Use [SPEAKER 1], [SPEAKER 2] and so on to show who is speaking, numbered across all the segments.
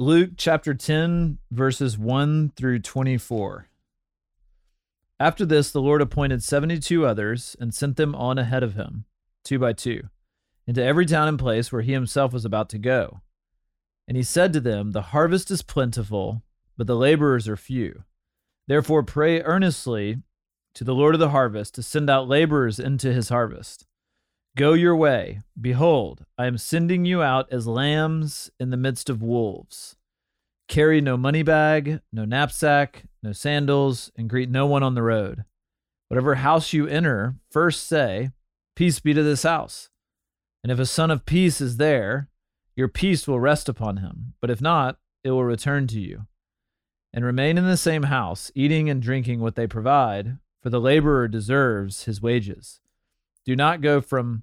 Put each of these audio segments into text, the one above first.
[SPEAKER 1] Luke chapter 10, verses 1 through 24. After this, the Lord appointed 72 others and sent them on ahead of him, two by two, into every town and place where he himself was about to go. And he said to them, The harvest is plentiful, but the laborers are few. Therefore, pray earnestly to the Lord of the harvest to send out laborers into his harvest. Go your way. Behold, I am sending you out as lambs in the midst of wolves. Carry no money bag, no knapsack, no sandals, and greet no one on the road. Whatever house you enter, first say, Peace be to this house. And if a son of peace is there, your peace will rest upon him. But if not, it will return to you. And remain in the same house, eating and drinking what they provide, for the laborer deserves his wages. Do not go from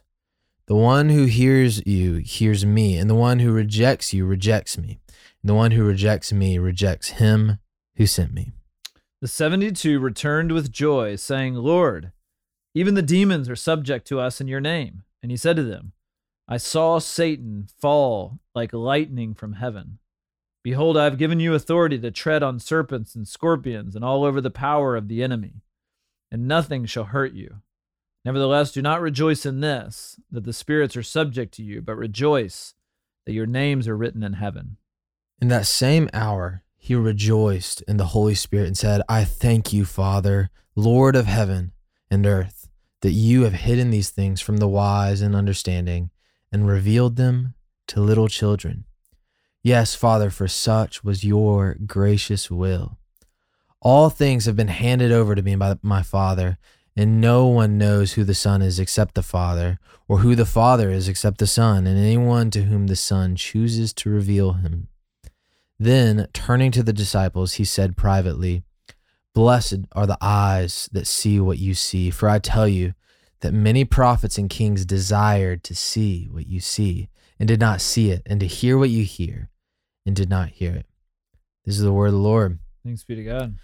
[SPEAKER 2] The one who hears you hears me, and the one who rejects you rejects me. And the one who rejects me rejects him who sent me.
[SPEAKER 1] The 72 returned with joy, saying, Lord, even the demons are subject to us in your name. And he said to them, I saw Satan fall like lightning from heaven. Behold, I have given you authority to tread on serpents and scorpions and all over the power of the enemy, and nothing shall hurt you. Nevertheless, do not rejoice in this, that the spirits are subject to you, but rejoice that your names are written in heaven.
[SPEAKER 2] In that same hour, he rejoiced in the Holy Spirit and said, I thank you, Father, Lord of heaven and earth, that you have hidden these things from the wise and understanding and revealed them to little children. Yes, Father, for such was your gracious will. All things have been handed over to me by my Father and no one knows who the Son is except the Father, or who the Father is except the Son, and anyone to whom the Son chooses to reveal him. Then, turning to the disciples, he said privately, Blessed are the eyes that see what you see, for I tell you that many prophets and kings desired to see what you see, and did not see it, and to hear what you hear, and did not hear it. This is the word of the Lord.
[SPEAKER 1] Thanks be to God.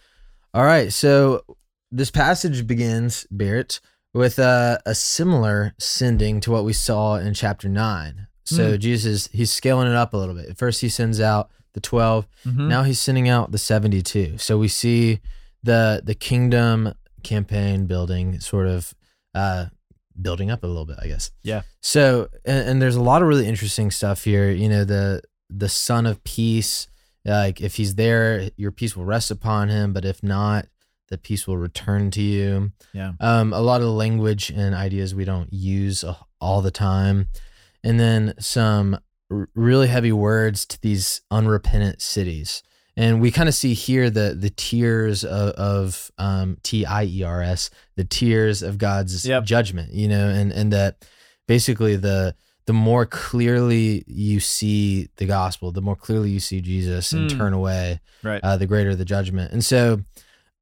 [SPEAKER 2] All right, so this passage begins, Barrett, with a, a similar sending to what we saw in chapter nine. So
[SPEAKER 1] Mm.
[SPEAKER 2] Jesus, he's scaling it up a little bit. At first, he sends out the 12.
[SPEAKER 1] Mhm.
[SPEAKER 2] Now he's sending out the 72. So we see the the kingdom campaign building sort of uh, building up a little bit, I guess.
[SPEAKER 1] Yeah.
[SPEAKER 2] So and, and there's a lot of really interesting stuff here. You know, the the son of peace, like if he's there, your peace will rest upon him. But if not, the peace will return to you.
[SPEAKER 1] Yeah.
[SPEAKER 2] Um, a lot of language and ideas we don't use all the time. And then some r- really heavy words to these unrepentant cities. And we kind of see here the the tears of, of um, T I E R S, the tears of God's
[SPEAKER 1] Yep.
[SPEAKER 2] judgment, you know, and and that basically the the more clearly you see the gospel, the more clearly you see Jesus and
[SPEAKER 1] Hmm.
[SPEAKER 2] turn away,
[SPEAKER 1] Right.
[SPEAKER 2] uh, the greater the judgment. And so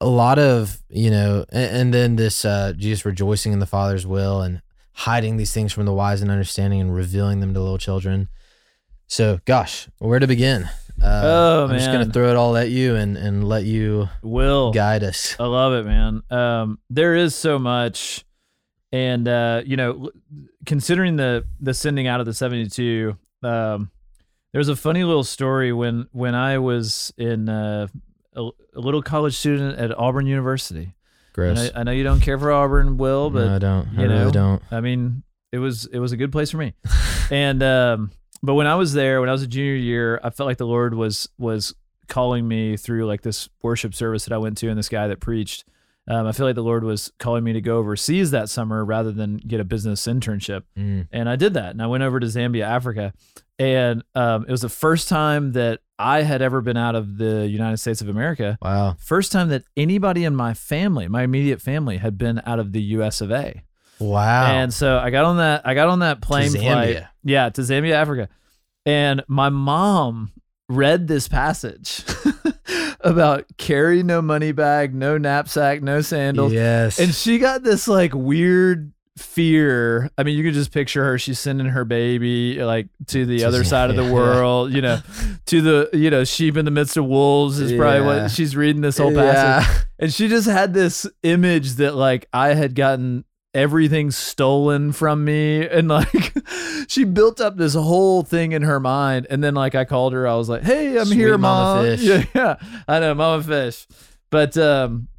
[SPEAKER 2] a lot of, you know, and, and then this uh, Jesus rejoicing in the Father's will and hiding these things from the wise and understanding and revealing them to little children. So, gosh, where to begin? Uh,
[SPEAKER 1] Oh,
[SPEAKER 2] I'm just going to throw it all at you and, and let you
[SPEAKER 1] Will.
[SPEAKER 2] guide us.
[SPEAKER 1] I love it, man. Um, there is so much, and uh, you know, considering the the sending out of the seventy two, um, there's a funny little story when when I was in uh, a, a little college student at Auburn University. And
[SPEAKER 2] Gross.
[SPEAKER 1] I, I know you don't care for Auburn, Will, but
[SPEAKER 2] no, I don't. I
[SPEAKER 1] you
[SPEAKER 2] really
[SPEAKER 1] know,
[SPEAKER 2] don't.
[SPEAKER 1] I mean, it was it was a good place for me. and um, but when I was there, when I was a junior year, I felt like the Lord was was calling me through like this worship service that I went to and this guy that preached. Um, I feel like the Lord was calling me to go overseas that summer rather than get a business internship.
[SPEAKER 2] Mm.
[SPEAKER 1] And I did that. And I went over to Zambia, Africa. And um, it was the first time that I had ever been out of the United States of America.
[SPEAKER 2] Wow.
[SPEAKER 1] First time that anybody in my family, my immediate family, had been out of the US of A.
[SPEAKER 2] Wow.
[SPEAKER 1] And so I got on that I got on that plane flight.
[SPEAKER 2] Zambia.
[SPEAKER 1] Yeah, to Zambia, Africa. And my mom read this passage about carry no money bag, no knapsack, no sandals.
[SPEAKER 2] yes.
[SPEAKER 1] And she got this like weird fear. I mean, you could just picture her. She's sending her baby like to the
[SPEAKER 2] To
[SPEAKER 1] other side of the world, you know, to the, you know, sheep in the midst of wolves is probably what she's reading this whole passage.
[SPEAKER 2] Yeah.
[SPEAKER 1] And she just had this image that like I had gotten everything stolen from me and like she built up this whole thing in her mind and then like I called her I was like hey I'm
[SPEAKER 2] Sweet
[SPEAKER 1] here
[SPEAKER 2] mama
[SPEAKER 1] mom
[SPEAKER 2] fish.
[SPEAKER 1] yeah yeah I know mama fish but um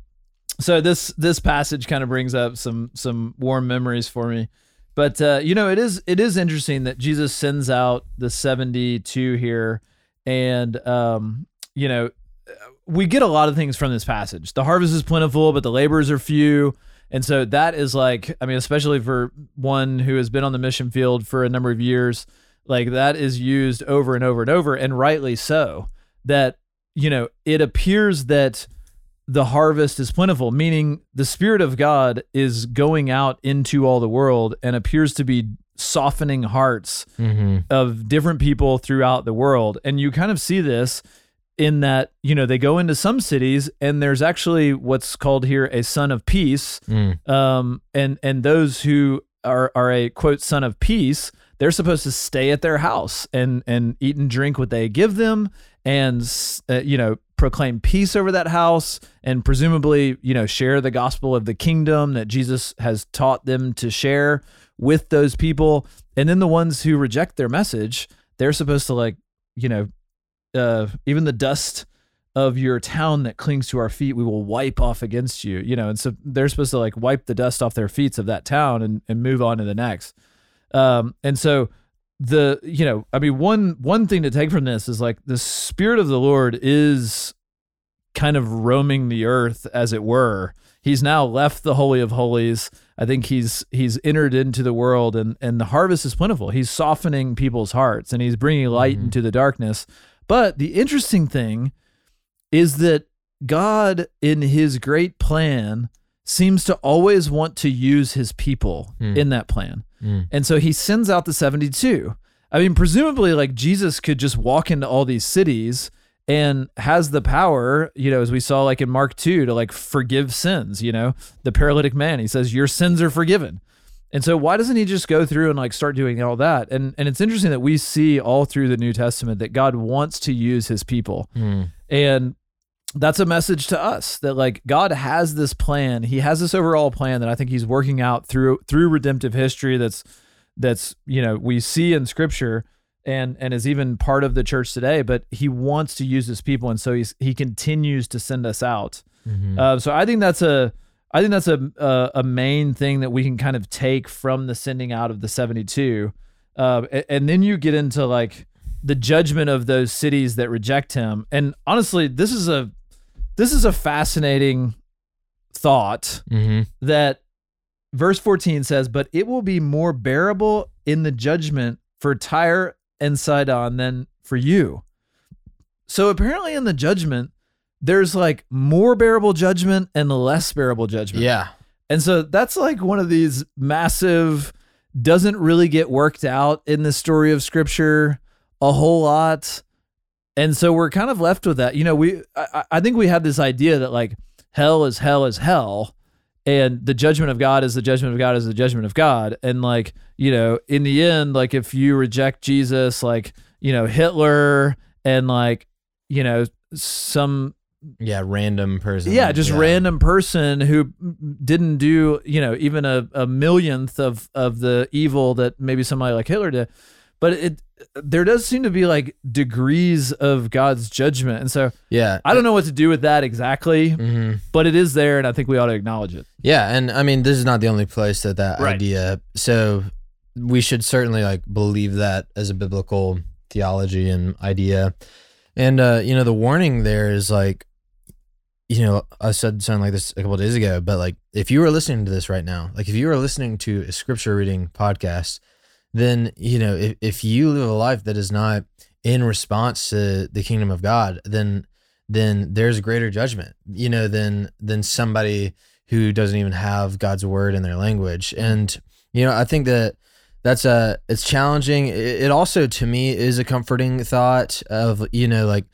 [SPEAKER 1] so this this passage kind of brings up some some warm memories for me but uh you know it is it is interesting that Jesus sends out the 72 here and um you know we get a lot of things from this passage. The harvest is plentiful, but the laborers are few. And so that is like, I mean, especially for one who has been on the mission field for a number of years, like that is used over and over and over, and rightly so. That, you know, it appears that the harvest is plentiful, meaning the Spirit of God is going out into all the world and appears to be softening hearts
[SPEAKER 2] hmm
[SPEAKER 1] of different people throughout the world. And you kind of see this in that, you know, they go into some cities and there's actually what's called here a son of peace.
[SPEAKER 2] Mm.
[SPEAKER 1] Um, and and those who are are a quote son of peace, they're supposed to stay at their house and and eat and drink what they give them and uh, you know proclaim peace over that house and presumably you know share the gospel of the kingdom that Jesus has taught them to share with those people and then the ones who reject their message they're supposed to like you know uh even the dust of your town that clings to our feet we will wipe off against you you know and so they're supposed to like wipe the dust off their feet of that town and, and move on to the next. Um and so the you know i mean one one thing to take from this is like the spirit of the lord is kind of roaming the earth as it were. He's now left the holy of holies. I think he's he's entered into the world and and the harvest is plentiful. He's softening people's hearts and he's bringing light
[SPEAKER 2] Mhm.
[SPEAKER 1] into the darkness but the interesting thing is that god in his great plan seems to always want to use his people
[SPEAKER 2] Hmm.
[SPEAKER 1] in that plan
[SPEAKER 2] Mm.
[SPEAKER 1] and so he sends out the 72. I mean, presumably, like Jesus could just walk into all these cities and has the power, you know, as we saw like in Mark 2, to like forgive sins, you know, the paralytic man, he says, Your sins are forgiven. And so why doesn't he just go through and like start doing all that? And and it's interesting that we see all through the New Testament that God wants to use his people.
[SPEAKER 2] Mm.
[SPEAKER 1] And that's a message to us that like God has this plan. He has this overall plan that I think he's working out through through redemptive history that's that's, you know, we see in scripture and and is even part of the church today, but he wants to use his people and so he's he continues to send us out.
[SPEAKER 2] Mhm.
[SPEAKER 1] Uh, so I think that's a I think that's a, a a main thing that we can kind of take from the sending out of the 72. Uh, a- and then you get into like the judgment of those cities that reject him. And honestly, this is a this is a fascinating thought
[SPEAKER 2] Mhm.
[SPEAKER 1] that verse 14 says, But it will be more bearable in the judgment for Tyre and Sidon than for you. So apparently, in the judgment, there's like more bearable judgment and less bearable judgment.
[SPEAKER 2] Yeah.
[SPEAKER 1] And so that's like one of these massive, doesn't really get worked out in the story of scripture a whole lot. And so we're kind of left with that. You know, we, I, I- I think we have this idea that like hell is hell is hell. And the judgment of God is the judgment of God is the judgment of God. And like, you know, in the end, like if you reject Jesus, like, you know, Hitler and like, you know, some
[SPEAKER 2] Yeah. Random person.
[SPEAKER 1] yeah, just random person who didn't do, you know, even a, a millionth of of the evil that maybe somebody like Hitler did. But it there does seem to be like degrees of God's judgment. And so
[SPEAKER 2] Yeah.
[SPEAKER 1] I don't know what to do with that exactly,
[SPEAKER 2] hmm
[SPEAKER 1] but it is there and I think we ought to acknowledge it.
[SPEAKER 2] Yeah, and I mean, this is not the only place that that
[SPEAKER 1] Right.
[SPEAKER 2] idea. So we should certainly like believe that as a biblical theology and idea. And uh, you know, the warning there is like, you know, I said something like this a couple days ago, but like, if you were listening to this right now, like if you were listening to a scripture reading podcast, then you know, if if you live a life that is not in response to the kingdom of God, then then there's greater judgment, you know, than than somebody who doesn't even have God's word in their language. And you know, I think that that's a it's challenging. It also to me is a comforting thought of you know like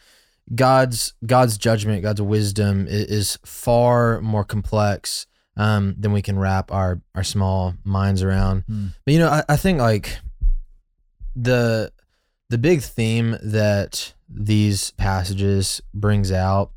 [SPEAKER 2] God's God's judgment, God's wisdom is, far more complex um, than we can wrap our our small minds around. Mm. But you know, I, I think like the the big theme that these passages brings out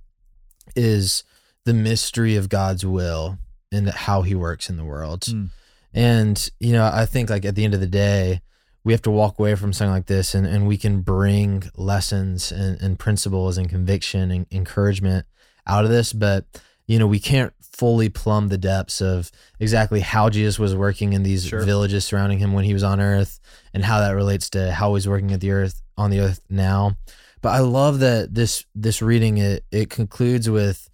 [SPEAKER 2] is the mystery of God's will and how He works in the world. Mm. And, you know, I think like at the end of the day, we have to walk away from something like this and, and we can bring lessons and, and principles and conviction and encouragement out of this. But, you know, we can't fully plumb the depths of exactly how Jesus was working in these sure. villages surrounding him when he was on earth and how that relates to how he's working at the earth on the earth now. But I love that this this reading it it concludes with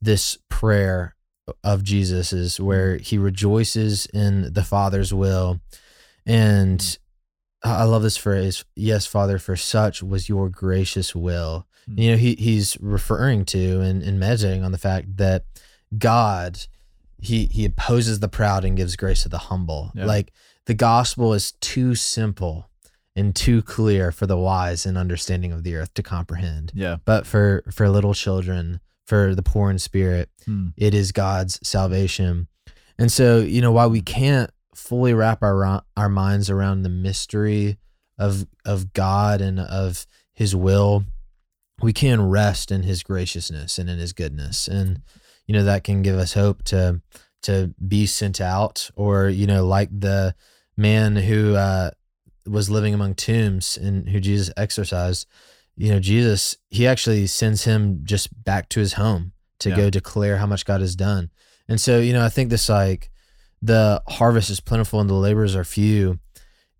[SPEAKER 2] this prayer of Jesus is mm-hmm. where he rejoices in the Father's will. And I love this phrase, yes, Father, for such was your gracious will. Mm-hmm. You know, he he's referring to and, and meditating on the fact that God he he opposes the proud and gives grace to the humble. Yeah. Like the gospel is too simple and too clear for the wise and understanding of the earth to comprehend.
[SPEAKER 1] Yeah.
[SPEAKER 2] But for for little children for the poor in spirit. Hmm. It is God's salvation. And so, you know, while we can't fully wrap our our minds around the mystery of of God and of his will, we can rest in his graciousness and in his goodness. And you know, that can give us hope to to be sent out or, you know, like the man who uh was living among tombs and who Jesus exorcised you know, Jesus, he actually sends him just back to his home to yeah. go declare how much God has done. And so, you know, I think this like the harvest is plentiful and the laborers are few.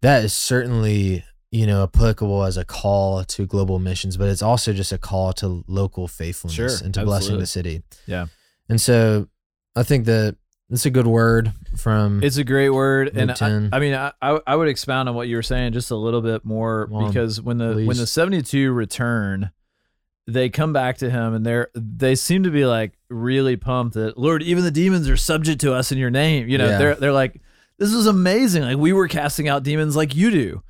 [SPEAKER 2] That is certainly, you know, applicable as a call to global missions, but it's also just a call to local faithfulness sure, and to absolutely. blessing the city.
[SPEAKER 1] Yeah.
[SPEAKER 2] And so I think that it's a good word from.
[SPEAKER 1] It's a great word, and I, I, mean, I, I would expound on what you were saying just a little bit more well, because when the please. when the seventy two return, they come back to him and they're they seem to be like really pumped that Lord, even the demons are subject to us in your name. You know, yeah. they're they're like, this is amazing. Like we were casting out demons like you do,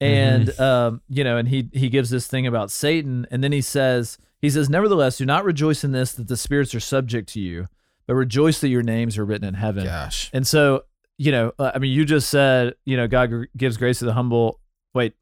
[SPEAKER 1] and mm-hmm. um, you know, and he he gives this thing about Satan, and then he says he says, nevertheless, do not rejoice in this that the spirits are subject to you but rejoice that your names are written in heaven.
[SPEAKER 2] Gosh.
[SPEAKER 1] And so, you know, uh, I mean, you just said, you know, God gives grace to the humble. Wait.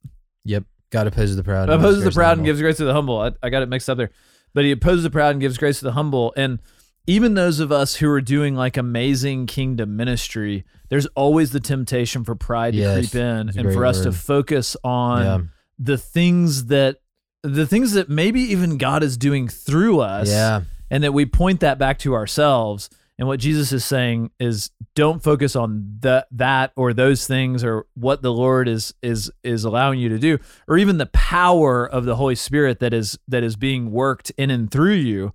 [SPEAKER 2] Yep. God opposes the proud.
[SPEAKER 1] Opposes the proud and gives grace to the humble. I, I got it mixed up there. But he opposes the proud and gives grace to the humble. And even those of us who are doing like amazing kingdom ministry, there's always the temptation for pride yes, to creep in and for us word. to focus on yeah. the things that the things that maybe even God is doing through us.
[SPEAKER 2] Yeah
[SPEAKER 1] and that we point that back to ourselves. And what Jesus is saying is don't focus on that that or those things or what the Lord is is is allowing you to do or even the power of the Holy Spirit that is that is being worked in and through you,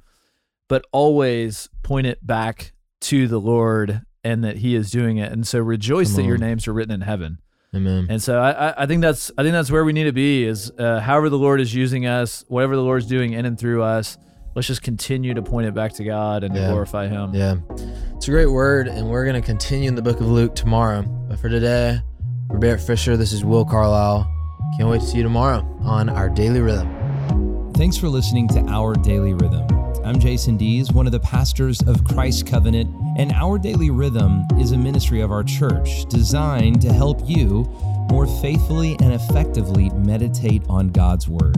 [SPEAKER 1] but always point it back to the Lord and that He is doing it. And so rejoice that your names are written in heaven.
[SPEAKER 2] Amen.
[SPEAKER 1] And so I, I think that's I think that's where we need to be is uh, however the Lord is using us, whatever the Lord's doing in and through us let's just continue to point it back to God and yeah. glorify Him.
[SPEAKER 2] Yeah. It's a great word, and we're going to continue in the book of Luke tomorrow. But for today, for Barrett Fisher, this is Will Carlisle. Can't wait to see you tomorrow on Our Daily Rhythm.
[SPEAKER 3] Thanks for listening to Our Daily Rhythm. I'm Jason Dees, one of the pastors of Christ Covenant, and Our Daily Rhythm is a ministry of our church designed to help you more faithfully and effectively meditate on God's Word.